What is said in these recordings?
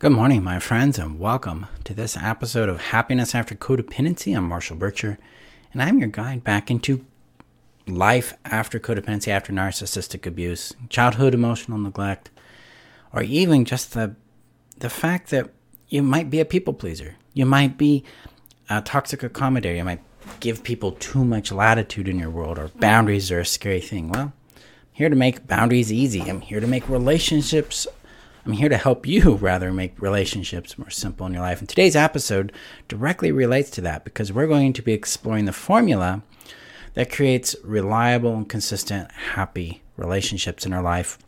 Good morning, my friends, and welcome to this episode of Happiness After Codependency. I'm Marshall Burtcher, and I'm your guide back into life after codependency, after narcissistic abuse, childhood emotional neglect, or even just the the fact that you might be a people pleaser. You might be a toxic accommodator. You might give people too much latitude in your world, or boundaries are a scary thing. Well, I'm here to make boundaries easy. I'm here to make relationships I'm here to help you rather make relationships more simple in your life. And today's episode directly relates to that because we're going to be exploring the formula that creates reliable and consistent, happy relationships in our life,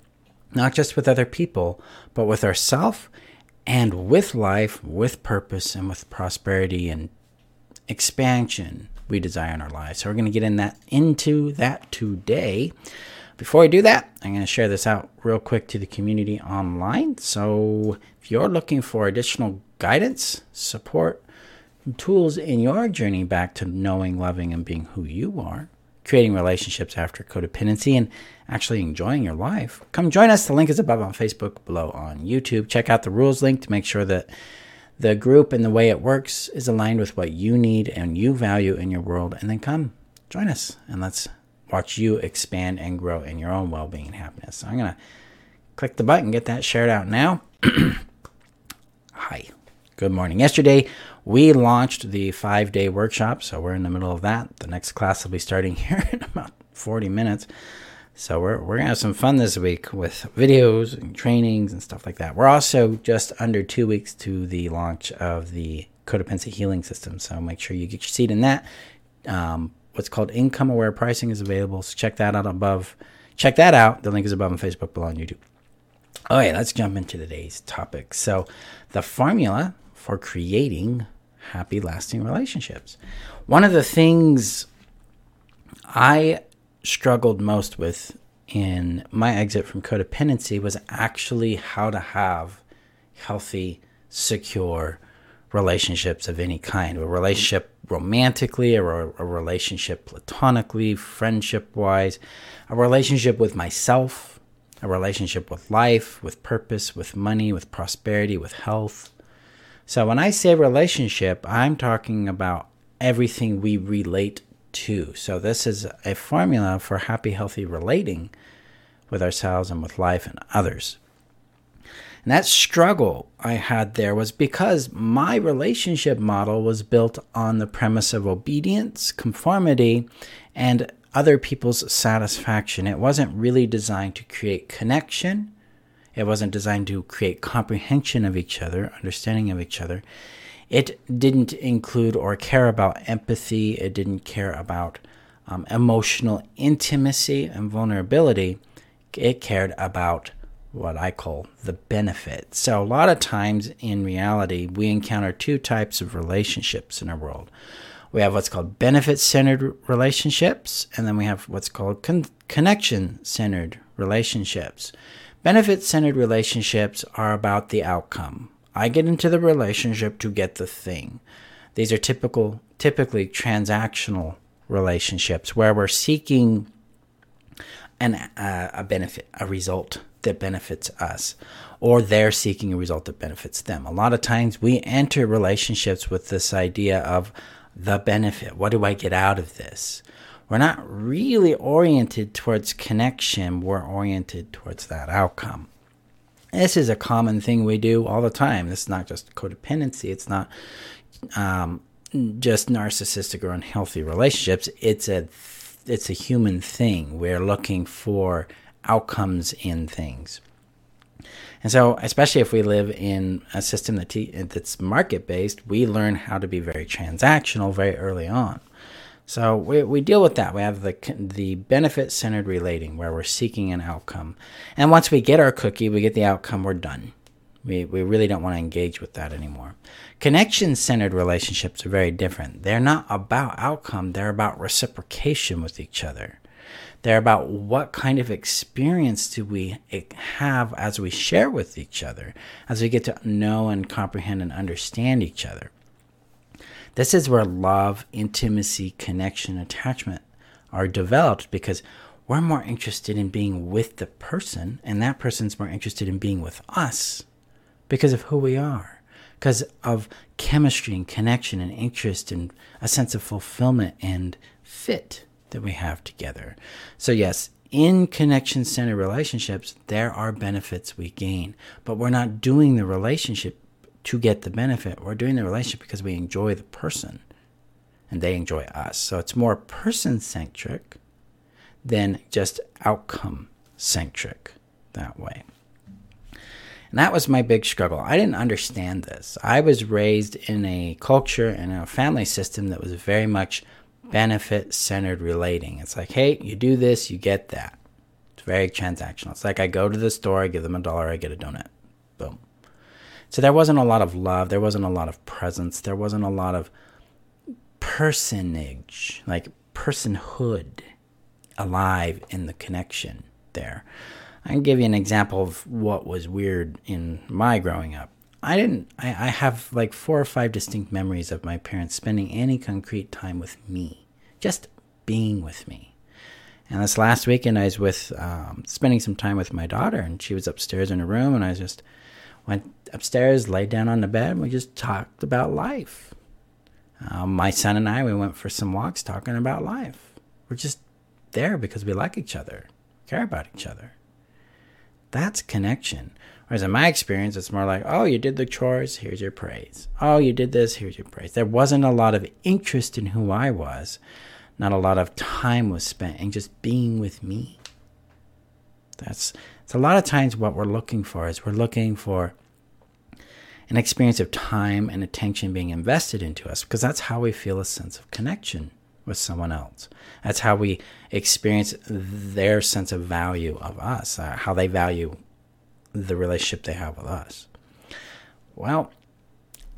not just with other people, but with ourself and with life, with purpose, and with prosperity and expansion we desire in our lives. So we're going to get in that into that today. Before I do that, I'm going to share this out real quick to the community online. So if you're looking for additional guidance, support, tools in your journey back to knowing, loving, and being who you are, creating relationships after codependency, and actually enjoying your life, come join us. The link is above on Facebook, below on YouTube. Check out the rules link to make sure that the group and the way it works is aligned with what you need and you value in your world. And then come join us and let's watch you expand and grow in your own well being and happiness. So I'm going to click the button, get that shared out now. Hi, good morning. Yesterday, we launched the five day workshop, so we're in the middle of that. The next class will be starting here in about 40 minutes. So we're, we're going to have some fun this week with videos and trainings and stuff like that. We're also just under two weeks to the launch of the codependency healing system. So make sure you get your seat in that. Um, what's called income aware pricing is available. So check that out above. Check that out. The link is above on Facebook, below on YouTube. All right, let's jump into today's topic. So, the formula for creating happy, lasting relationships. One of the things I struggled most with in my exit from codependency was actually how to have healthy, secure relationships of any kind a relationship romantically or a, relationship platonically, friendship wise, a relationship with myself, a relationship with life, with purpose, with money, with prosperity, with health. So when I say relationship, I'm talking about everything we relate to. So this is a formula for happy, healthy relating with ourselves and with life and others. And that struggle I had there was because my relationship model was built on the premise of obedience, conformity, and other people's satisfaction. It wasn't really designed to create connection. It wasn't designed to create comprehension of each other, understanding of each other. It didn't include or care about empathy. It didn't care about um, emotional intimacy and vulnerability. It cared about what I call the benefit. So, a lot of times in reality, we encounter two types of relationships in our world. We have what's called benefit centered relationships, and then we have what's called con- connection centered relationships. Benefit centered relationships are about the outcome. I get into the relationship to get the thing. These are typical, typically transactional relationships where we're seeking an, uh, a benefit, a result that benefits us, or they're seeking a result that benefits them. A lot of times we enter relationships with this idea of the benefit. What do I get out of this? We're not really oriented towards connection, we're oriented towards that outcome. This is a common thing we do all the time. This is not just codependency, it's not um, just narcissistic or unhealthy relationships. It's a it's a human thing. We're looking for outcomes in things. And so, especially if we live in a system that te- that's market based, we learn how to be very transactional very early on. So we, we deal with that. We have the the benefit centered relating, where we're seeking an outcome, and once we get our cookie, we get the outcome. We're done. We we really don't want to engage with that anymore. Connection centered relationships are very different. They're not about outcome. They're about reciprocation with each other. They're about what kind of experience do we have as we share with each other, as we get to know and comprehend and understand each other. This is where love, intimacy, connection, attachment are developed because we're more interested in being with the person, and that person's more interested in being with us because of who we are, because of chemistry and connection and interest and a sense of fulfillment and fit that we have together. So, yes, in connection centered relationships, there are benefits we gain, but we're not doing the relationship to get the benefit. We're doing the relationship because we enjoy the person and they enjoy us. So it's more person centric than just outcome centric that way. And that was my big struggle. I didn't understand this. I was raised in a culture and a family system that was very much benefit centered relating. It's like, hey, you do this, you get that. It's very transactional. It's like I go to the store, I give them a dollar, I get a donut. Boom. So there wasn't a lot of love, there wasn't a lot of presence, there wasn't a lot of personage, like personhood alive in the connection there. I can give you an example of what was weird in my growing up. I didn't, I, I have like four or five distinct memories of my parents spending any concrete time with me, just being with me. And this last weekend, I was with, um, spending some time with my daughter, and she was upstairs in her room, and I just went upstairs, laid down on the bed, and we just talked about life. Um, my son and I, we went for some walks talking about life. We're just there because we like each other, care about each other. That's connection. Whereas in my experience, it's more like, oh, you did the chores, here's your praise. Oh, you did this, here's your praise. There wasn't a lot of interest in who I was. Not a lot of time was spent in just being with me. That's it's a lot of times what we're looking for is we're looking for an experience of time and attention being invested into us because that's how we feel a sense of connection with someone else. That's how we experience their sense of value of us, uh, how they value the relationship they have with us. Well,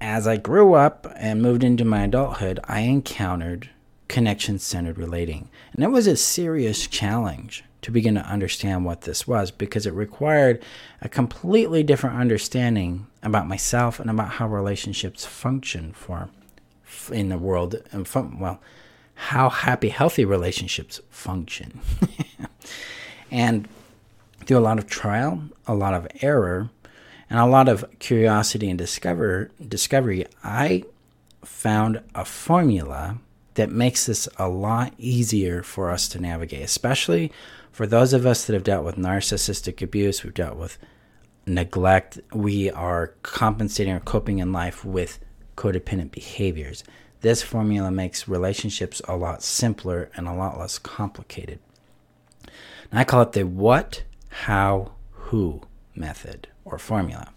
as I grew up and moved into my adulthood, I encountered connection centered relating. And it was a serious challenge to begin to understand what this was because it required a completely different understanding about myself and about how relationships function for in the world and fun, well how happy healthy relationships function and through a lot of trial a lot of error and a lot of curiosity and discover discovery i found a formula that makes this a lot easier for us to navigate especially for those of us that have dealt with narcissistic abuse, we've dealt with neglect, we are compensating or coping in life with codependent behaviors. This formula makes relationships a lot simpler and a lot less complicated. And I call it the what, how, who method or formula.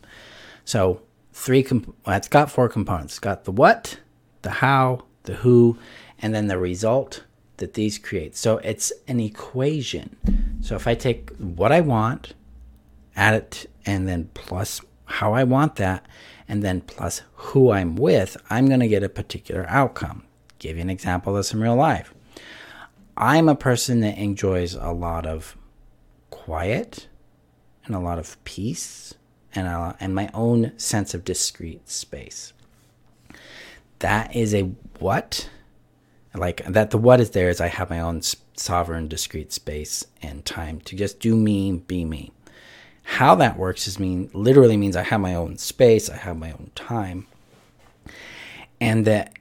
So, three comp- well, it's got four components. It's got the what, the how, the who, and then the result that these create. So it's an equation. So if I take what I want, add it, and then plus how I want that, and then plus who I'm with, I'm going to get a particular outcome. Give you an example of this in real life. I'm a person that enjoys a lot of quiet and a lot of peace and, a, and my own sense of discrete space. That is a what like that the what is there is i have my own sovereign discrete space and time to just do me be me how that works is mean literally means i have my own space i have my own time and that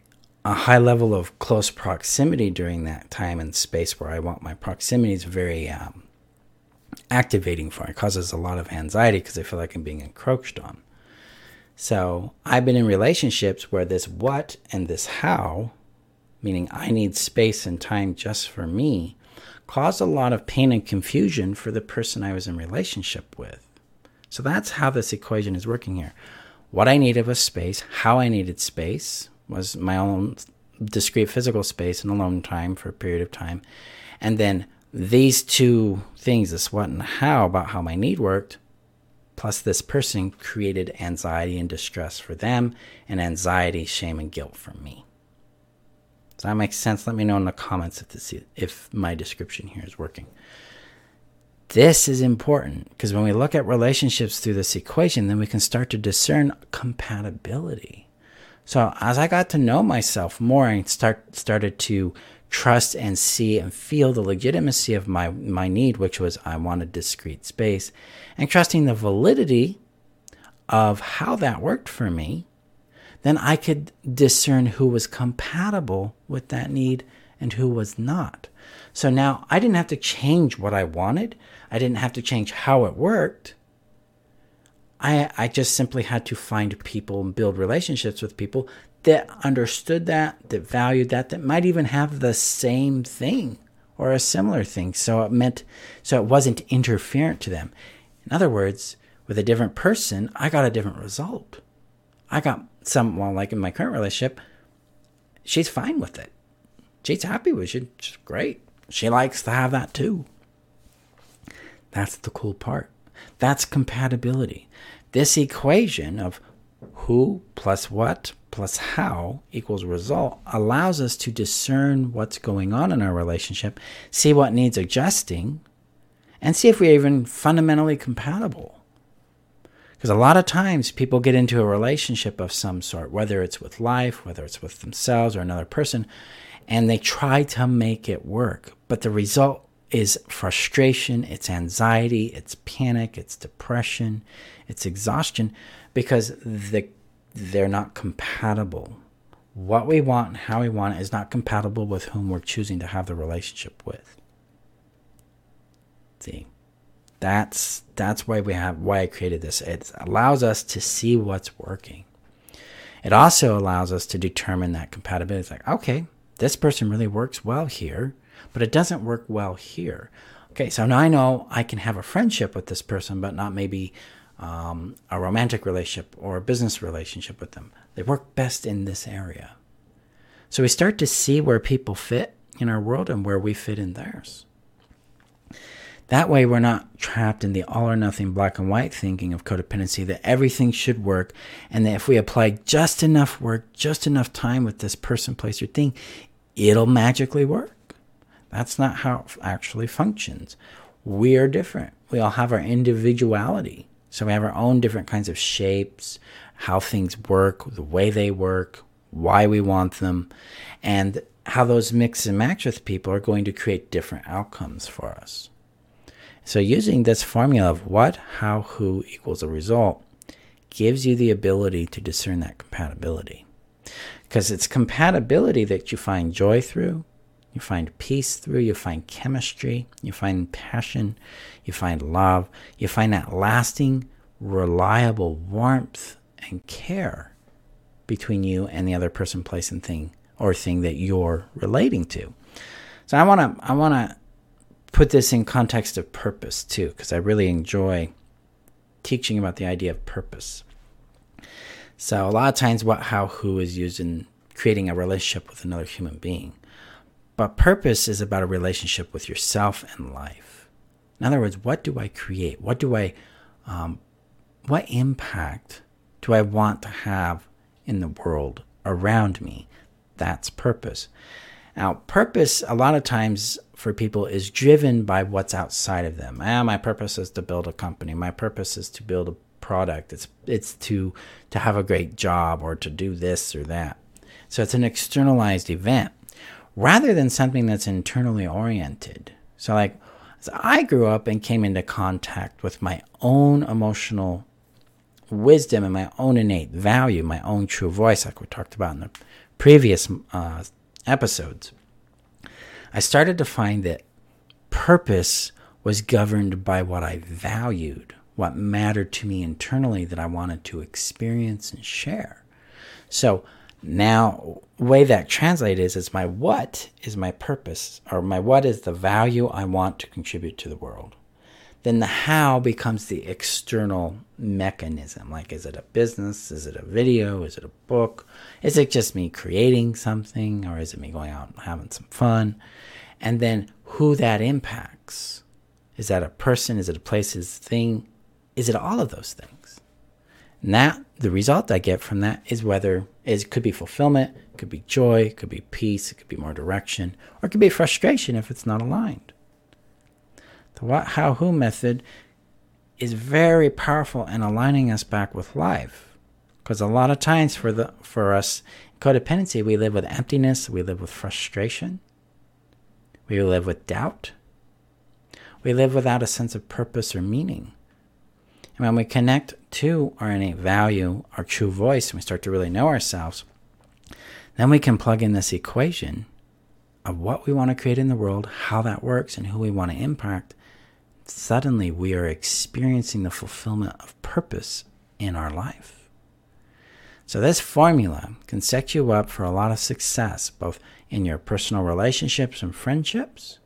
a high level of close proximity during that time and space where i want my proximity is very um, activating for it causes a lot of anxiety because i feel like i'm being encroached on so i've been in relationships where this what and this how meaning I need space and time just for me, caused a lot of pain and confusion for the person I was in relationship with. So that's how this equation is working here. What I needed was space, how I needed space was my own discrete physical space and alone time for a period of time. And then these two things, this what and how about how my need worked, plus this person created anxiety and distress for them, and anxiety, shame, and guilt for me. Does that make sense? Let me know in the comments if this if my description here is working. This is important because when we look at relationships through this equation, then we can start to discern compatibility. So as I got to know myself more and start started to trust and see and feel the legitimacy of my my need, which was I wanted discrete space, and trusting the validity of how that worked for me, then I could discern who was compatible with that need and who was not. So now I didn't have to change what I wanted. I didn't have to change how it worked. I, I just simply had to find people and build relationships with people that understood that, that valued that, that might even have the same thing or a similar thing. So it meant, so it wasn't interferent to them. In other words, with a different person, I got a different result. I got some, well, like in my current relationship, she's fine with it. She's happy with it. She's great. She likes to have that too. That's the cool part. That's compatibility. This equation of who plus what plus how equals result allows us to discern what's going on in our relationship, see what needs adjusting, and see if we're even fundamentally compatible. Because a lot of times people get into a relationship of some sort, whether it's with life, whether it's with themselves or another person, and they try to make it work. But the result is frustration, it's anxiety, it's panic, it's depression, it's exhaustion because the, they're not compatible. What we want and how we want it is not compatible with whom we're choosing to have the relationship with. See, that's that's why we have why I created this. It allows us to see what's working. It also allows us to determine that compatibility. It's like, okay, this person really works well here, but it doesn't work well here. Okay, so now I know I can have a friendship with this person, but not maybe um, a romantic relationship or a business relationship with them. They work best in this area. So we start to see where people fit in our world and where we fit in theirs. That way, we're not trapped in the all or nothing black and white thinking of codependency that everything should work, and that if we apply just enough work, just enough time with this person, place, or thing, it'll magically work. That's not how it actually functions. We are different. We all have our individuality. So we have our own different kinds of shapes, how things work, the way they work, why we want them, and how those mix and match with people are going to create different outcomes for us. So using this formula of what, how, who equals a result gives you the ability to discern that compatibility. Because it's compatibility that you find joy through, you find peace through, you find chemistry, you find passion, you find love, you find that lasting, reliable warmth and care between you and the other person, place, and thing or thing that you're relating to. So I want to I want to put this in context of purpose too, because I really enjoy teaching about the idea of purpose. So a lot of times, what, how, who is used in creating a relationship with another human being. But purpose is about a relationship with yourself and life. In other words, what do I create? What do I, um, what impact do I want to have in the world around me? That's purpose. Now, purpose, a lot of times for people, is driven by what's outside of them. Ah, my purpose is to build a company. My purpose is to build a product. It's it's to to have a great job or to do this or that. So it's an externalized event rather than something that's internally oriented. So, like, I grew up and came into contact with my own emotional wisdom and my own innate value, my own true voice, like we talked about in the previous uh, episodes, I started to find that purpose was governed by what I valued, what mattered to me internally that I wanted to experience and share. So, now, way that translated is, is my what is my purpose, or my what is the value I want to contribute to the world. Then the how becomes the external mechanism. Like, is it a business? Is it a video? Is it a book? Is it just me creating something? Or is it me going out and having some fun? And then who that impacts. Is that a person? Is it a place? Is it a thing? Is it all of those things? And that the result I get from that is whether it could be fulfillment, could be joy, could be peace, it could be more direction, or it could be frustration if it's not aligned. The what, how, who method is very powerful in aligning us back with life. Because a lot of times for the for us codependency, we live with emptiness, we live with frustration, we live with doubt, we live without a sense of purpose or meaning. And when we connect to our innate value, our true voice, and we start to really know ourselves, then we can plug in this equation of what we want to create in the world, how that works, and who we want to impact. Suddenly, we are experiencing the fulfillment of purpose in our life. So, this formula can set you up for a lot of success, both in your personal relationships and friendships,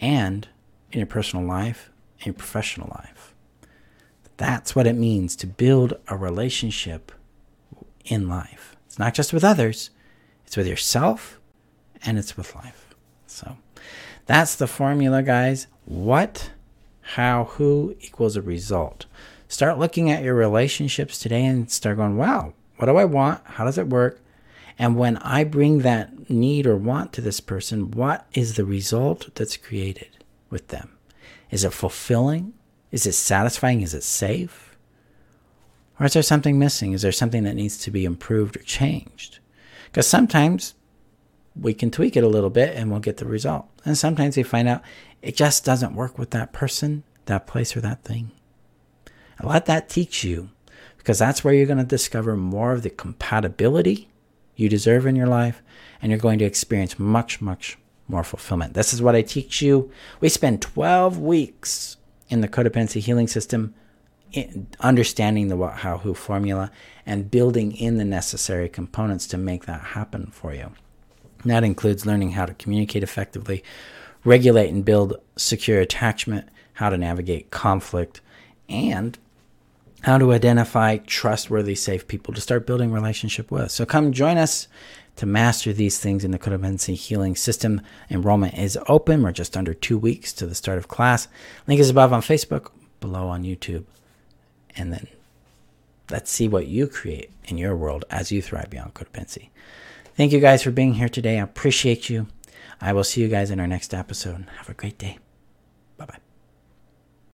and in your personal life and your professional life. That's what it means to build a relationship in life. It's not just with others, it's with yourself and it's with life. So that's the formula, guys. What, how, who equals a result. Start looking at your relationships today and start going, wow, what do I want? How does it work? And when I bring that need or want to this person, what is the result that's created with them? Is it fulfilling? Is it satisfying? Is it safe? Or is there something missing? Is there something that needs to be improved or changed? Because sometimes we can tweak it a little bit and we'll get the result. And sometimes we find out it just doesn't work with that person, that place, or that thing. And let that teach you because that's where you're going to discover more of the compatibility you deserve in your life and you're going to experience much, much more fulfillment. This is what I teach you. We spend 12 weeks in the codependency healing system understanding the what, how, who formula and building in the necessary components to make that happen for you. And that includes learning how to communicate effectively, regulate and build secure attachment, how to navigate conflict, and how to identify trustworthy, safe people to start building relationship with. So come join us to master these things in the codependency healing system. Enrollment is open. We're just under two weeks to the start of class. Link is above on Facebook, below on YouTube. And then let's see what you create in your world as you thrive beyond codependency. Thank you guys for being here today. I appreciate you. I will see you guys in our next episode. Have a great day.